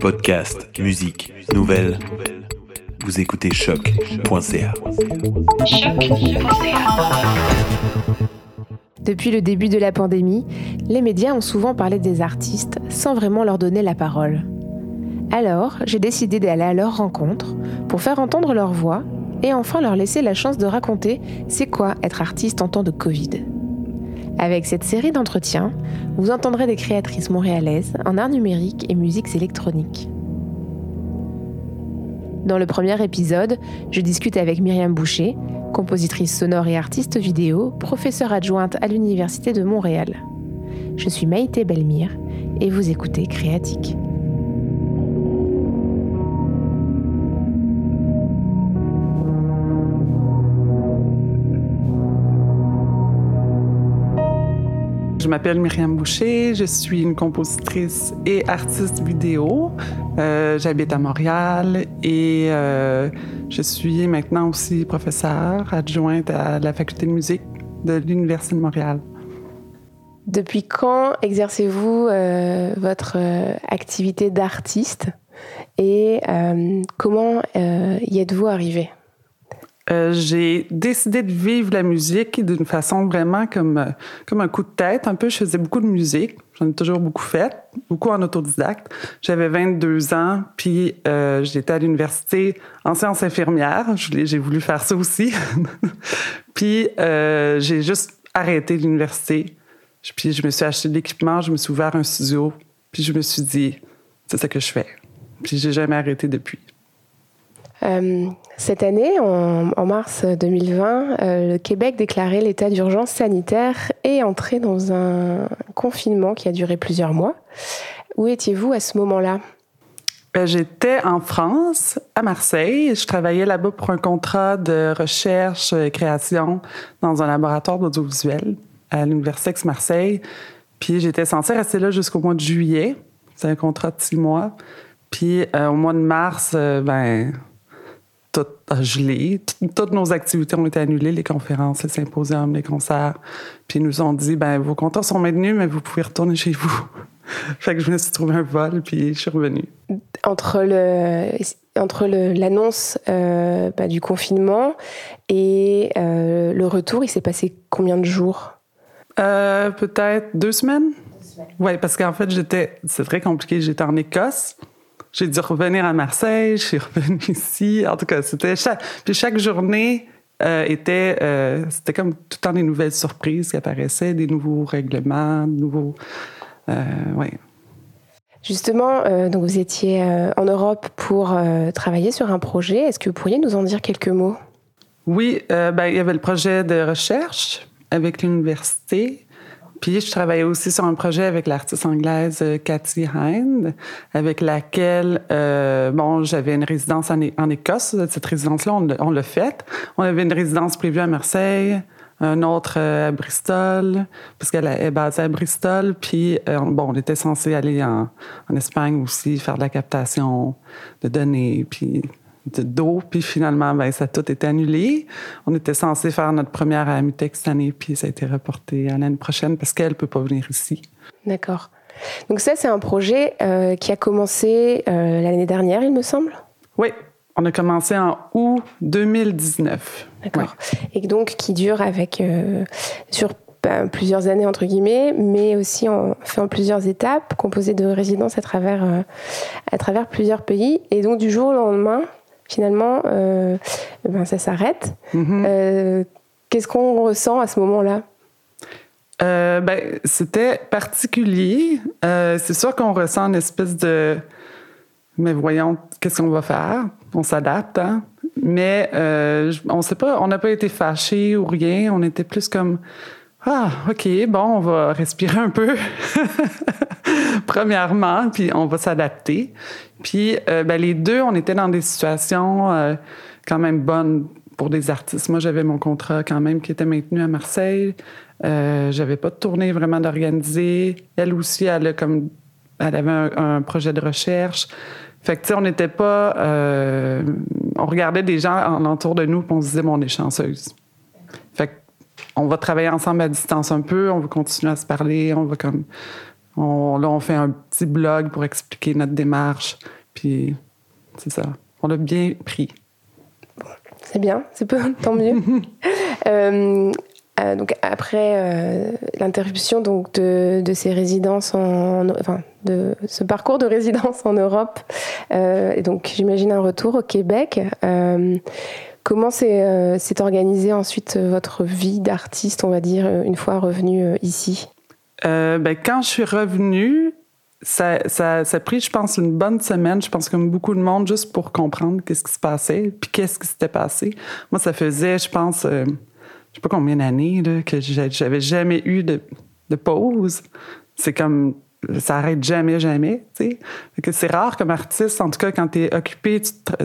Podcast, musique, nouvelles. Vous écoutez choc.ca. Depuis le début de la pandémie, les médias ont souvent parlé des artistes sans vraiment leur donner la parole. Alors, j'ai décidé d'aller à leur rencontre pour faire entendre leur voix et enfin leur laisser la chance de raconter c'est quoi être artiste en temps de Covid. Avec cette série d'entretiens, vous entendrez des créatrices montréalaises en art numérique et musiques électroniques. Dans le premier épisode, je discute avec Myriam Boucher, compositrice sonore et artiste vidéo, professeure adjointe à l'Université de Montréal. Je suis Maïté Belmire et vous écoutez Créatique. Je m'appelle Myriam Boucher, je suis une compositrice et artiste vidéo. Euh, J'habite à Montréal et euh, je suis maintenant aussi professeure adjointe à la faculté de musique de l'Université de Montréal. Depuis quand exercez-vous euh, votre activité d'artiste et comment y êtes-vous arrivé Euh, j'ai décidé de vivre la musique d'une façon vraiment comme, euh, comme un coup de tête. Un peu, je faisais beaucoup de musique. J'en ai toujours beaucoup fait, beaucoup en autodidacte. J'avais 22 ans, puis euh, j'étais à l'université en sciences infirmières. J'ai voulu faire ça aussi. puis j'ai juste arrêté l'université. Puis je me suis acheté de l'équipement, je me suis ouvert un studio, puis je me suis dit, c'est ça que je fais. Puis j'ai jamais arrêté depuis. Euh, Cette année, en, mars 2020, euh, le Québec déclarait l'état d'urgence sanitaire et entrait dans un confinement qui a duré plusieurs mois. Où étiez-vous à ce moment-là? Ben, J'étais en France, à Marseille. Je travaillais là-bas pour un contrat de recherche et création dans un laboratoire d'audiovisuel à l'Université Aix-Marseille. Puis j'étais censée rester là jusqu'au mois de juillet. C'est un contrat de six mois. Puis euh, au mois de mars, euh, ben, tout a gelé. Toutes nos activités ont été annulées, les conférences, les symposiums, les concerts. Puis ils nous ont dit, ben, vos contrats sont maintenus, mais vous pouvez retourner chez vous. fait que je me suis trouvé un vol, puis je suis revenue. Entre le entre l'annonce euh, bah, du confinement et euh, le retour, il s'est passé combien de jours? Euh, peut-être deux semaines. Oui, parce qu'en fait, j'étais. C'est très compliqué. J'étais en Écosse. J'ai dû revenir à Marseille. Je suis revenue ici. En tout cas, c'était chaque. Puis chaque journée euh, était. euh, c'était comme tout le temps des nouvelles surprises qui apparaissaient, des nouveaux règlements, de nouveaux. Euh, ouais. Justement, euh, donc vous étiez en Europe pour travailler sur un projet. Est-ce que vous pourriez nous en dire quelques mots? Oui, ben, il y avait le projet de recherche avec l'université. Puis je travaillais aussi sur un projet avec l'artiste anglaise euh, Cathy Hind, avec laquelle, euh, bon, j'avais une résidence en, Écosse. Cette résidence-là, on, on l'a faite. On avait une résidence prévue à Marseille, un autre euh, à Bristol, parce qu'elle est basée à Bristol. Puis, bon, on était censé aller en, en Espagne aussi, faire de la captation de données, puis d'eau. Puis finalement, ben, ça a tout été annulé. On était censé faire notre première à Amutech cette année, puis ça a été reporté à l'année prochaine parce qu'elle ne peut pas venir ici. D'accord. Donc ça, c'est un projet euh, qui a commencé euh, l'année dernière, il me semble? Oui, on a commencé en août 2019. D'accord. Et donc qui dure avec euh, sur ben, plusieurs années entre guillemets, mais aussi en, fait en plusieurs étapes, composé de résidences à travers à travers plusieurs pays. Et donc du jour au lendemain, finalement, euh, ben, ça s'arrête. Mhm. Euh, Qu'est-ce qu'on ressent à ce moment-là? Euh, ben, c'était particulier. Euh, c'est sûr qu'on ressent une espèce de. Mais voyons, qu'est-ce qu'on va faire? On s'adapte, hein? Mais euh, on sait pas, on n'a pas été fâchés ou rien. On était plus comme. Ah, OK, bon, on va respirer un peu, premièrement, puis on va s'adapter. Puis euh, ben, les deux, on était dans des situations euh, quand même bonnes pour des artistes. Moi, j'avais mon contrat quand même qui était maintenu à Marseille. Euh, j'avais pas de tournée vraiment d'organiser. Elle aussi, elle a avait un, projet de recherche. Fait que, tu sais, on n'était pas. on regardait des gens en entour de nous, puis on se disait, bon, on est chanceuse. Fait que, on va travailler ensemble à distance un peu, on va continuer à se parler, on va comme. On, là, on fait un petit blog pour expliquer notre démarche. Puis, c'est ça. On l'a bien pris. C'est bien, c'est pas tant mieux. euh, euh, donc après euh, l'interruption donc de, de, ces résidences en, enfin de ce parcours de résidence en Europe et donc j'imagine un retour au Québec comment s'est organisée ensuite votre vie d'artiste on va dire une fois revenu ici? Ben, quand je suis revenue ça, ça, ça, a pris, je pense, une bonne semaine, je pense comme beaucoup de monde, juste pour comprendre qu'est-ce qui se passait, puis qu'est-ce qui s'était passé. Moi, ça faisait, je pense, sais pas combien d'années que j'avais jamais eu de, pause. C'est comme ça arrête jamais, jamais. C'est rare comme artiste, en tout cas, quand tu es occupé,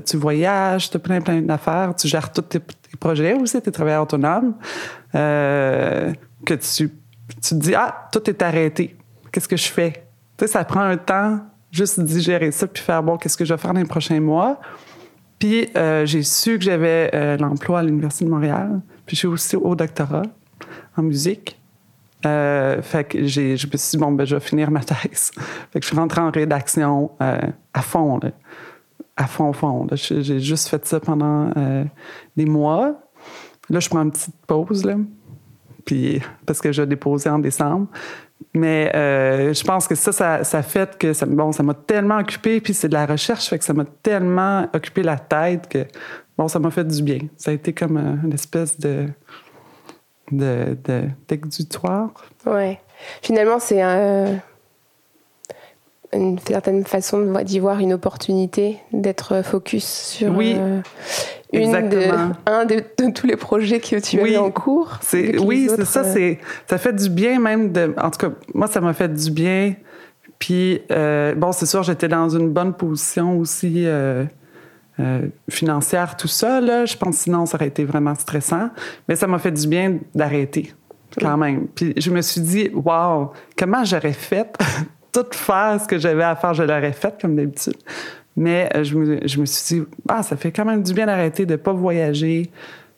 tu, voyages, tu as plein, plein d'affaires, tu gères tous tes, projets aussi, tu es travailleur autonome, euh, que tu, tu te dis Ah, tout est arrêté. Qu'est-ce que je fais? sais, ça prend un temps juste digérer ça puis faire bon, qu'est-ce que je vais faire dans les prochains mois. Puis euh, j'ai su que j'avais euh, l'emploi à l'Université de Montréal. Puis je suis aussi au doctorat en musique. Euh, fait que j'ai, je me suis dit, bon, ben, je vais finir ma thèse. fait que je suis rentrée en rédaction à fond, là. à fond, fond. J'ai juste fait ça pendant des mois. Là, je prends une petite pause, là, puis, parce que je vais déposer en décembre. Mais euh, je pense que ça, ça, ça fait que ça, bon, ça m'a tellement occupé, puis c'est de la recherche, fait que ça m'a tellement occupé la tête que bon, ça m'a fait du bien. Ça a été comme une espèce de d'exutoire. De, ouais. Finalement, c'est un, une certaine façon d'y voir une opportunité, d'être focus sur oui, euh, une de, un de, tous les projets que tu oui, as en cours. Oui, c'est ça. Euh, c'est ça fait du bien même de. En tout cas, moi, ça m'a fait du bien. Puis euh, bon, c'est sûr, j'étais dans une bonne position aussi. financière, tout ça, là. Je pense sinon, ça aurait été vraiment stressant. Mais ça m'a fait du bien d'arrêter, quand même. Puis je me suis dit, waouh, comment j'aurais fait tout faire ce que j'avais à faire, je l'aurais fait comme d'habitude. Mais euh, je me, je me, suis dit, ah, ça fait quand même du bien d'arrêter de ne pas voyager,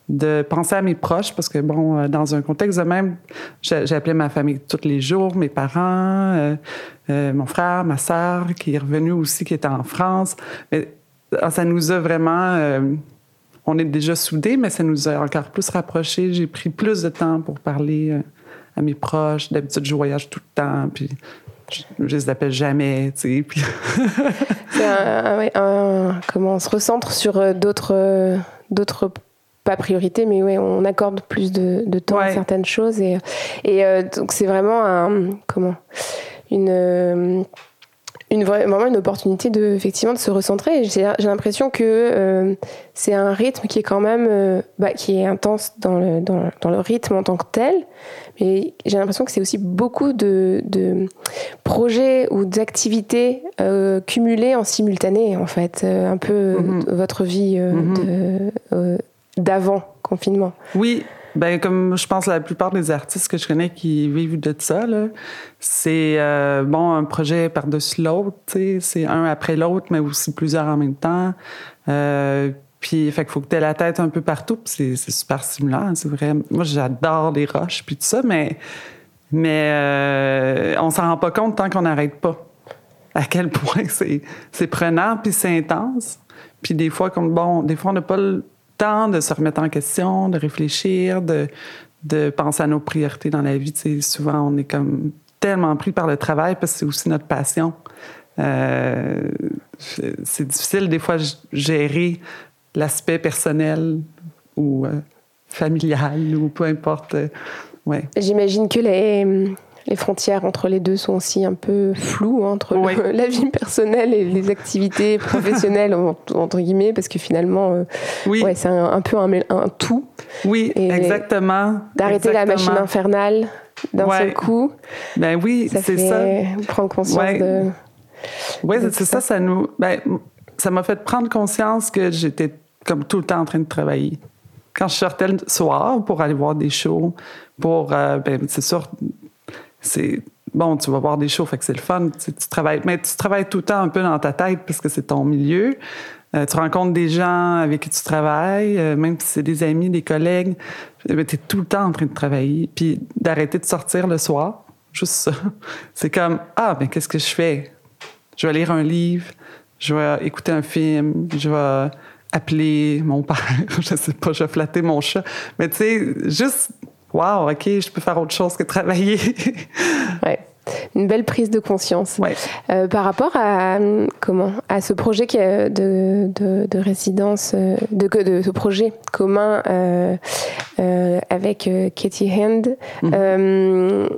de penser à mes proches, parce que, bon, euh, dans un contexte de même, j'appelais ma famille tous les jours, mes parents, euh, mon frère, ma sœur, qui est revenu aussi, qui était en France. Mais, ah, ça nous a vraiment. on est déjà soudés, mais ça nous a encore plus rapprochés. J'ai pris plus de temps pour parler à mes proches. D'habitude, je voyage tout le temps. Puis je, les appelle jamais, tu sais. Puis... c'est un, comment on se recentre sur euh, d'autres, euh, d'autres pas priorités, mais ouais, on accorde plus de, de temps à certaines choses et, et euh, donc c'est vraiment un comment une une vraiment une opportunité de effectivement de se recentrer. J'ai l'impression que c'est un rythme qui est quand même bah, qui est intense dans le, dans, dans, le rythme en tant que tel, mais j'ai l'impression que c'est aussi beaucoup de, de projets ou d'activités euh, cumulées en simultané, en fait, euh, un peu mhm. votre vie euh, mhm. d'avant confinement. Oui, ben, comme je pense la plupart des artistes que je connais qui vivent de ça, c'est bon un projet par-dessus l'autre, c'est un après l'autre, mais aussi plusieurs en même temps. Puis, fait qu'il faut que tu aies la tête un peu partout. C'est super stimulant, c'est vrai. Moi, j'adore les roches, puis tout ça, mais, mais euh, on s'en rend pas compte tant qu'on n'arrête pas. À quel point c'est prenant, puis c'est intense. Puis des fois, comme bon, des fois, on n'a pas le temps de se remettre en question, de réfléchir, de, de penser à nos priorités dans la vie. souvent, on est comme tellement pris par le travail parce que c'est aussi notre passion. Euh, c'est difficile des fois gérer l'aspect personnel ou euh, familial ou peu importe. Euh, ouais. J'imagine que les, les, frontières entre les deux sont aussi un peu floues, hein, entre la vie personnelle et les activités professionnelles, entre guillemets, parce que finalement, euh, oui. ouais, c'est un, peu un, un, tout. Oui, exactement. D'arrêter la machine infernale d'un seul coup. Ben oui, c'est ça. Prendre conscience de. Oui, c'est ça, ça nous. Ben, ça m'a fait prendre conscience que j'étais comme tout le temps en train de travailler. Quand je sortais le soir pour aller voir des shows, pour, euh, ben, c'est sûr, c'est bon, tu vas voir des shows, fait que c'est le fun. Tu, travailles, mais tu travailles tout le temps un peu dans ta tête parce que c'est ton milieu. Euh, tu rencontres des gens avec qui tu travailles, euh, même si c'est des amis, des collègues. Tu es tout le temps en train de travailler. Puis d'arrêter de sortir le soir, Juste ça. C'est comme, ah, mais qu'est-ce que je fais? Je vais lire un livre, je vais écouter un film, je vais appeler mon père, je sais pas, je vais flatter mon chat. Mais tu sais, juste, wow, OK, je peux faire autre chose que travailler. ouais une belle prise de conscience. Euh, par rapport à comment à ce projet de, de, résidence, euh, de, de, ce projet commun euh, avec Katie Hand, mhm.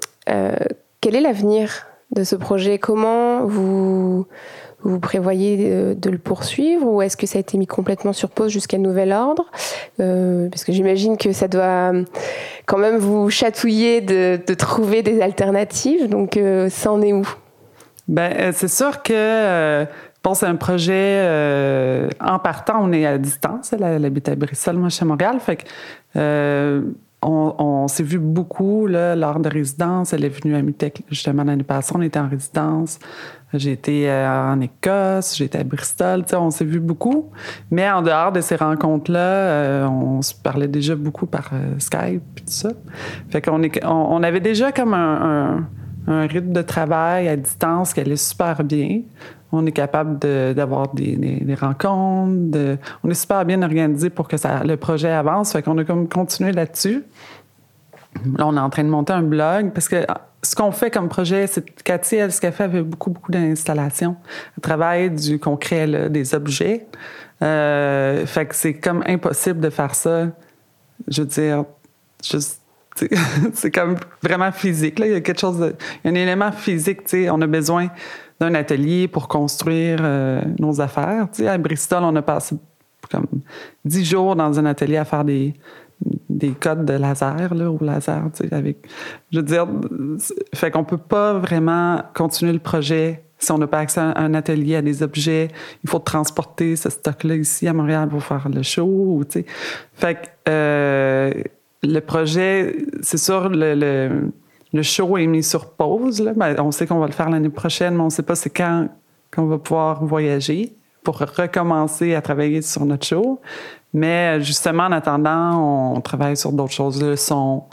quel est l'avenir de ce projet? Comment vous vous prévoyez de, le poursuivre ou est-ce que ça a été mis complètement sur pause jusqu'à nouvel ordre? Euh, Parce que j'imagine que ça doit quand même vous chatouiller de, trouver des alternatives. Donc, euh, ça en est où? Ben, euh, c'est sûr que bon, c'est un projet en partant, on est à distance. À Bristol, moi, chez Montréal. Fait que on, s'est vu beaucoup là, lors de résidence. Elle est venue à Mutec justement l'année passée. On était en résidence. J'ai été euh, en Écosse, j'ai été à Bristol. On s'est vu beaucoup. Mais en dehors de ces rencontres-là, euh, on se parlait déjà beaucoup par euh, Skype et tout ça. Fait qu'on est, on, avait déjà comme un, rythme de travail à distance qui allait super bien. On est capable d'avoir des, rencontres. on est super bien organisé pour que ça, le projet avance. Fait qu'on a comme continué là-dessus. Là, on est en train de monter un blog parce que ce qu'on fait comme projet, c'est Cathy, elle, ce qu'elle fait, avait beaucoup, beaucoup d'installations. Elle travaille du concret, des objets. Euh, fait que c'est comme impossible de faire ça. Je veux dire, juste c'est comme vraiment physique. Là. Il y a quelque chose de, il y a un élément physique. On a besoin d'un atelier pour construire euh, nos affaires. À Bristol, on a passé comme dix jours dans un atelier à faire des, des codes de laser, là, au laser, avec... Je veux dire, fait qu'on peut pas vraiment continuer le projet si on n'a pas accès à un atelier, à des objets. Il faut transporter ce stock-là ici à Montréal pour faire le show, tu sais. Fait que euh, le projet, c'est sûr, le, le, show est mis sur pause, là. Ben, on sait qu'on va le faire l'année prochaine, mais on sait pas c'est quand qu'on va pouvoir voyager pour recommencer à travailler sur notre show. Mais justement, en attendant, on travaille sur d'autres choses, le son.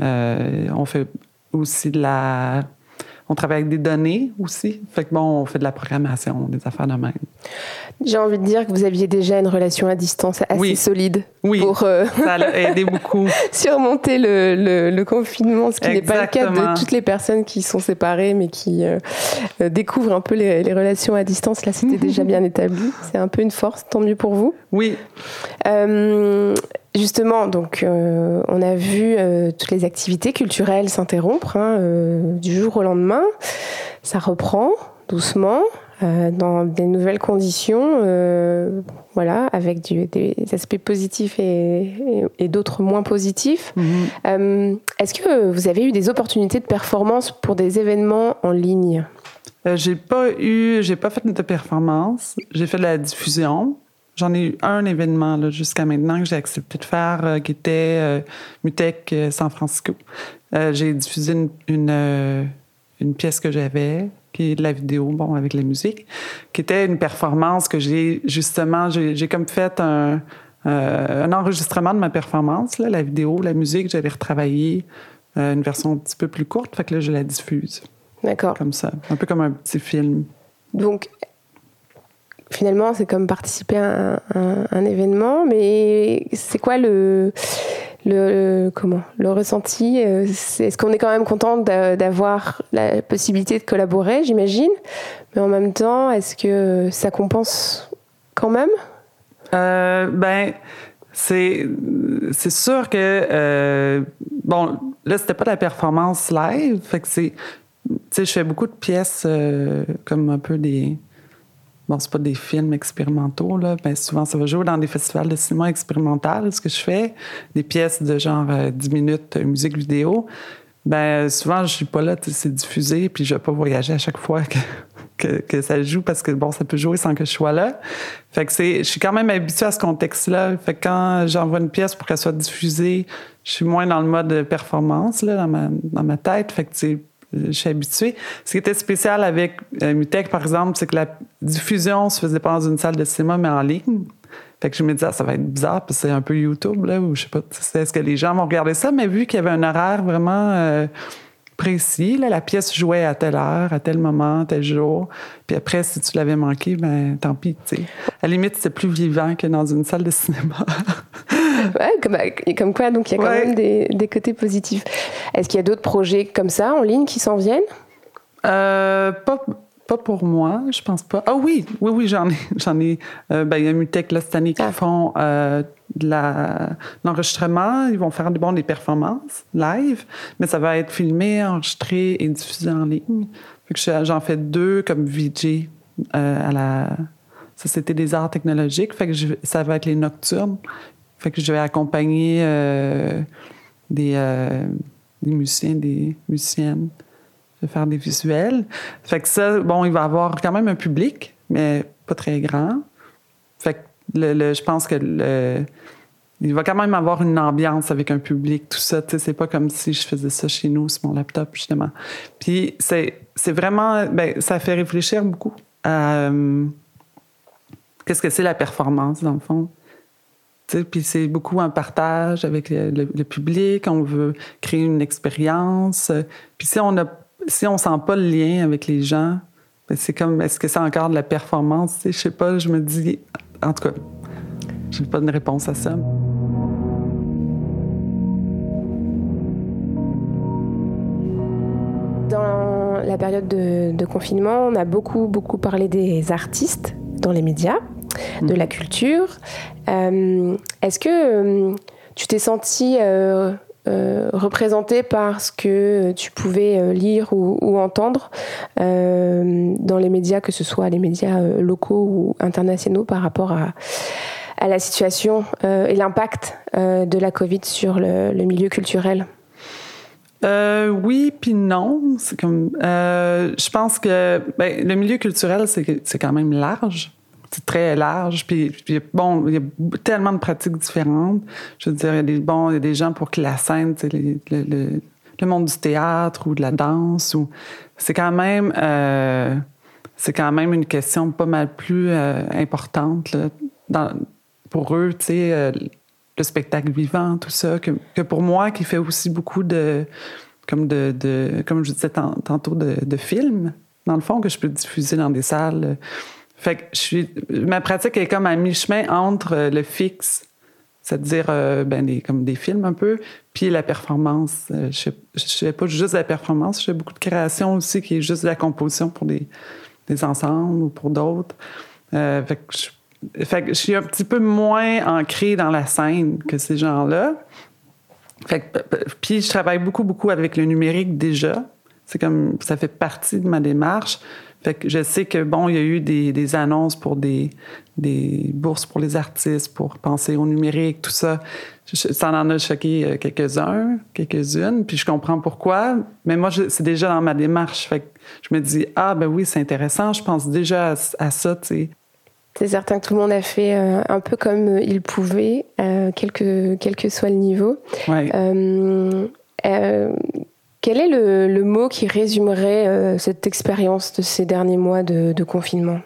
Euh, on fait aussi de la on travaille avec des données aussi. Fait que bon, on fait de la programmation, des affaires de même. J'ai envie de dire que vous aviez déjà une relation à distance assez solide oui, pour euh, ça a aidé beaucoup. surmonter le, le, confinement, ce qui n'est pas le cas de toutes les personnes qui sont séparées mais qui euh, euh, découvrent un peu les, les, relations à distance. Là, c'était déjà bien établi. C'est un peu une force, tant mieux pour vous. Oui. Justement, donc, euh, on a vu euh, toutes les activités culturelles s'interrompre hein, euh, du jour au lendemain. Ça reprend doucement dans des nouvelles conditions, voilà, avec des aspects positifs et, d'autres moins positifs. Mhm. Est-ce que vous avez eu des opportunités de performance pour des événements en ligne? J'ai pas eu, j'ai pas fait de performance. J'ai fait de la diffusion. J'en ai eu un événement jusqu'à maintenant que j'ai accepté de faire, euh, qui était euh, Mutec euh, San Francisco. j'ai diffusé une, une, pièce que j'avais, qui est de la vidéo, bon, avec la musique, qui était une performance que j'ai justement, j'ai comme fait un, un, enregistrement de ma performance, là, la vidéo, la musique, j'allais retravailler une version un petit peu plus courte, fait que là, je la diffuse. D'accord. Comme ça, un peu comme un petit film. Donc, finalement, c'est comme participer à un, événement, mais c'est quoi le, comment le ressenti euh, Est-ce qu'on est quand même content d'avoir la possibilité de collaborer, j'imagine, mais en même temps, est-ce que ça compense quand même? Euh, Ben, c'est c'est sûr que euh, bon, là c'était pas la performance live, fait que c'est tu sais, je fais beaucoup de pièces comme un peu des bon, c'est pas des films expérimentaux, là, mais souvent ça va jouer dans des festivals de cinéma expérimental, ce que je fais, des pièces de genre 10 euh, minutes, euh, musique vidéo. Ben souvent je suis pas là, c'est diffusé, puis je vais pas voyager à chaque fois que, ça joue parce que bon, ça peut jouer sans que je sois là. Fait que c'est, je suis quand même habituée à ce contexte-là. Fait que quand j'envoie une pièce pour qu'elle soit diffusée, je suis moins dans le mode performance là dans ma dans ma tête. Fait que je suis habituée. Ce qui était spécial avec euh, Mutech, par exemple, c'est que la diffusion se faisait pas dans une salle de cinéma, mais en ligne. Fait que je me disais, ah, ça va être bizarre, parce que c'est un peu YouTube, là, ou je sais pas, est-ce que les gens vont regarder ça, mais vu qu'il y avait un horaire vraiment euh, précis. Là, la pièce jouait à telle heure, à tel moment, tel jour. Puis après, si tu l'avais manqué, ben tant pis. sais. À la limite, c'était plus vivant que dans une salle de cinéma. ouais, comme, comme, quoi, donc il y a quand même des, des, côtés positifs. Est-ce qu'il y a d'autres projets comme ça en ligne qui s'en viennent? Euh, pas, pas pour moi, je pense pas. Ah oui, oui, oui, j'en ai. J'en ai. Euh, ben, il y a Mutec là, cette année qui ah. font euh, de l'enregistrement. Ils vont faire bon, des performances live, mais ça va être filmé, enregistré et diffusé en ligne. J'en fais deux comme VJ euh, à la Société des arts technologiques. Fait que ça va être les nocturnes. Fait que je vais accompagner des, des musiciens, des musiciennes de faire des visuels. Fait que ça, bon, il va avoir quand même un public, mais pas très grand. Fait que le, je pense que le, il va quand même avoir une ambiance avec un public, tout ça. C'est pas comme si je faisais ça chez nous sur mon laptop, justement. Puis c'est vraiment, ben, ça fait réfléchir beaucoup à euh, qu'est-ce que c'est la performance, dans le fond. Puis c'est beaucoup un partage avec le, public, on veut créer une expérience. Puis si on a si on sent pas le lien avec les gens, ben, c'est comme, est-ce que c'est encore de la performance? Je sais pas, je me dis, en tout cas, j'ai pas de réponse à ça. Dans la période de, confinement, on a beaucoup, beaucoup parlé des artistes dans les médias, de la culture. Euh, est-ce que euh, tu t'es senti euh, euh, représenté par ce que tu pouvais lire ou, entendre dans les médias, que ce soit les médias locaux ou internationaux par rapport à, la situation et l'impact de la Covid sur le, milieu culturel? Oui, puis non. Comme, je pense que ben, le milieu culturel, c'est quand même large très large. Puis, bon, il y a tellement de pratiques différentes. Je veux dire, il y a des, bon, il y a des gens pour que la scène, le, monde du théâtre ou de la danse, ou c'est quand même, euh, c'est quand même une question pas mal plus euh, importante pour eux, tu sais, euh, le spectacle vivant, tout ça, que, pour moi, qui fait aussi beaucoup de, comme de, de comme je disais tantôt, de films, dans le fond, que je peux diffuser dans des salles fait que je suis, ma pratique est comme à mi-chemin entre euh, le fixe, c'est-à-dire euh, ben, des, comme des films un peu, puis la performance. Euh, je ne fais pas juste la performance, je fais beaucoup de création aussi qui est juste de la composition pour des, des ensembles ou pour d'autres. fait, je suis un petit peu moins ancrée dans la scène que ces gens-là. Fait que, puis je travaille beaucoup, beaucoup avec le numérique déjà. C'est comme, ça fait partie de ma démarche. Fait que je sais que, bon, il y a eu des, des annonces pour des, des, bourses pour les artistes, pour penser au numérique, tout ça. Ça en a choqué euh, quelques-uns, quelques-unes, puis je comprends pourquoi. Mais moi, c'est déjà dans ma démarche. Fait que je me dis, ah, ben oui, c'est intéressant, je pense déjà à, ça, tu sais. C'est certain que tout le monde a fait euh, un peu comme il pouvait, euh, quel, que, quel que soit le niveau. Ouais. Quel est le, mot qui résumerait euh, cette expérience de ces derniers mois de, confinement?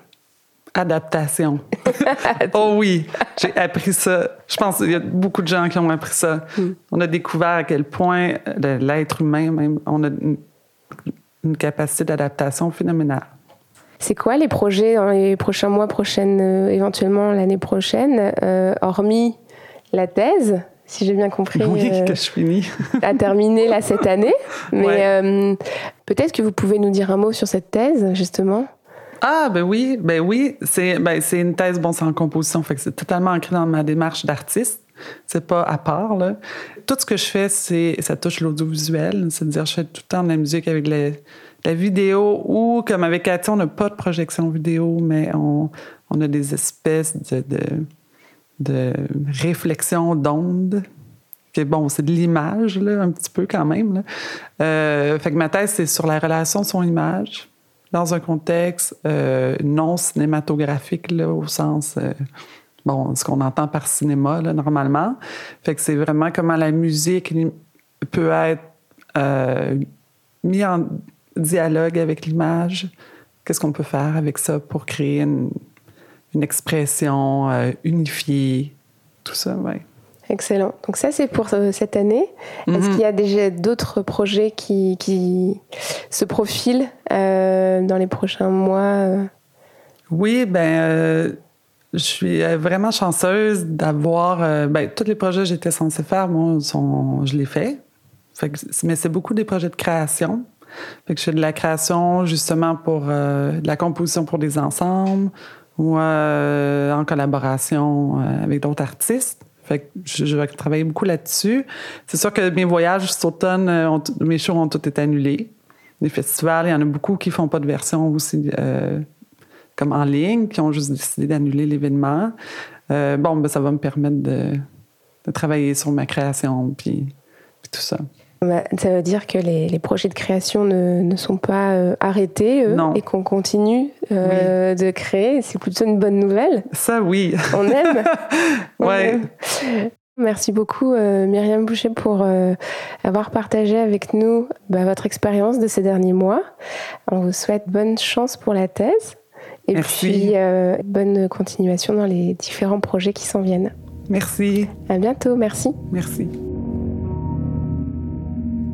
Adaptation. oh oui, j'ai appris ça. Je pense qu'il y a beaucoup de gens qui ont appris ça. Hmm. On a découvert à quel point euh, l'être humain, même, on a une, capacité d'adaptation phénoménale. C'est quoi les projets dans les prochains mois, prochaines, euh, éventuellement l'année prochaine, hormis la thèse? Si j'ai bien compris. Oui, euh, là cette année. Mais euh, peut-être que vous pouvez nous dire un mot sur cette thèse, justement. Ah, ben oui, ben oui. C'est ben, une thèse, bon, c'est en composition, fait que c'est totalement ancré dans ma démarche d'artiste. C'est pas à part, là. Tout ce que je fais, c'est ça touche l'audiovisuel. C'est-à-dire, je fais tout le temps de la musique avec la vidéo ou, comme avec Cathy, on n'a pas de projection vidéo, mais on, on a des espèces de de réflexion d'ondes. Bon, c'est de l'image, un petit peu quand même. Euh, fait que ma thèse, c'est sur la relation son-image dans un contexte euh, non cinématographique, là, au sens, euh, bon, ce qu'on entend par cinéma, normalement. Fait que c'est vraiment comment la musique peut être mise en dialogue avec l'image. Qu'est-ce qu'on peut faire avec ça pour créer une, une expression euh, unifiée, tout ça, oui. excellent. Donc ça, c'est pour euh, cette année. Est-ce Mhm. qu'il y a déjà d'autres projets qui, qui se profilent euh, dans les prochains mois euh? Oui, ben, je suis vraiment chanceuse d'avoir. ben, tous les projets que j'étais censée faire, moi, sont, je les fais. Fait que, mais c'est beaucoup des projets de création. Fait que je fais de la création justement pour de la composition pour des ensembles ou euh, en collaboration euh, avec d'autres artistes. Fait que je, je vais travailler beaucoup là-dessus. C'est sûr que mes voyages cet automne, euh, mes shows ont tous été annulés. Les festivals, il y en a beaucoup qui font pas de version aussi comme en ligne, qui ont juste décidé d'annuler l'événement. Bon, ben, ça va me permettre de, de travailler sur ma création puis, puis tout ça. Bah, Ça veut dire que les, les projets de création ne, ne sont pas euh, arrêtés eux, Non. et qu'on continue euh, de créer. C'est plutôt une bonne nouvelle. Ça, oui. On aime. On Ouais. aime. Merci beaucoup euh, Myriam Boucher pour euh, avoir partagé avec nous bah, votre expérience de ces derniers mois. On vous souhaite bonne chance pour la thèse et Merci. puis euh, bonne continuation dans les différents projets qui s'en viennent. Merci. À bientôt, merci. Merci.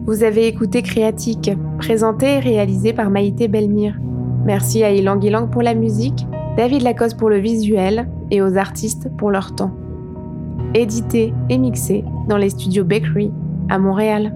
Vous avez écouté Créatique, présenté et réalisé par Maïté Belmire. Merci à Ilang Ilang pour la musique, David Lacoste pour le visuel et aux artistes pour leur temps. Édité et mixé dans les studios Bakery à Montréal.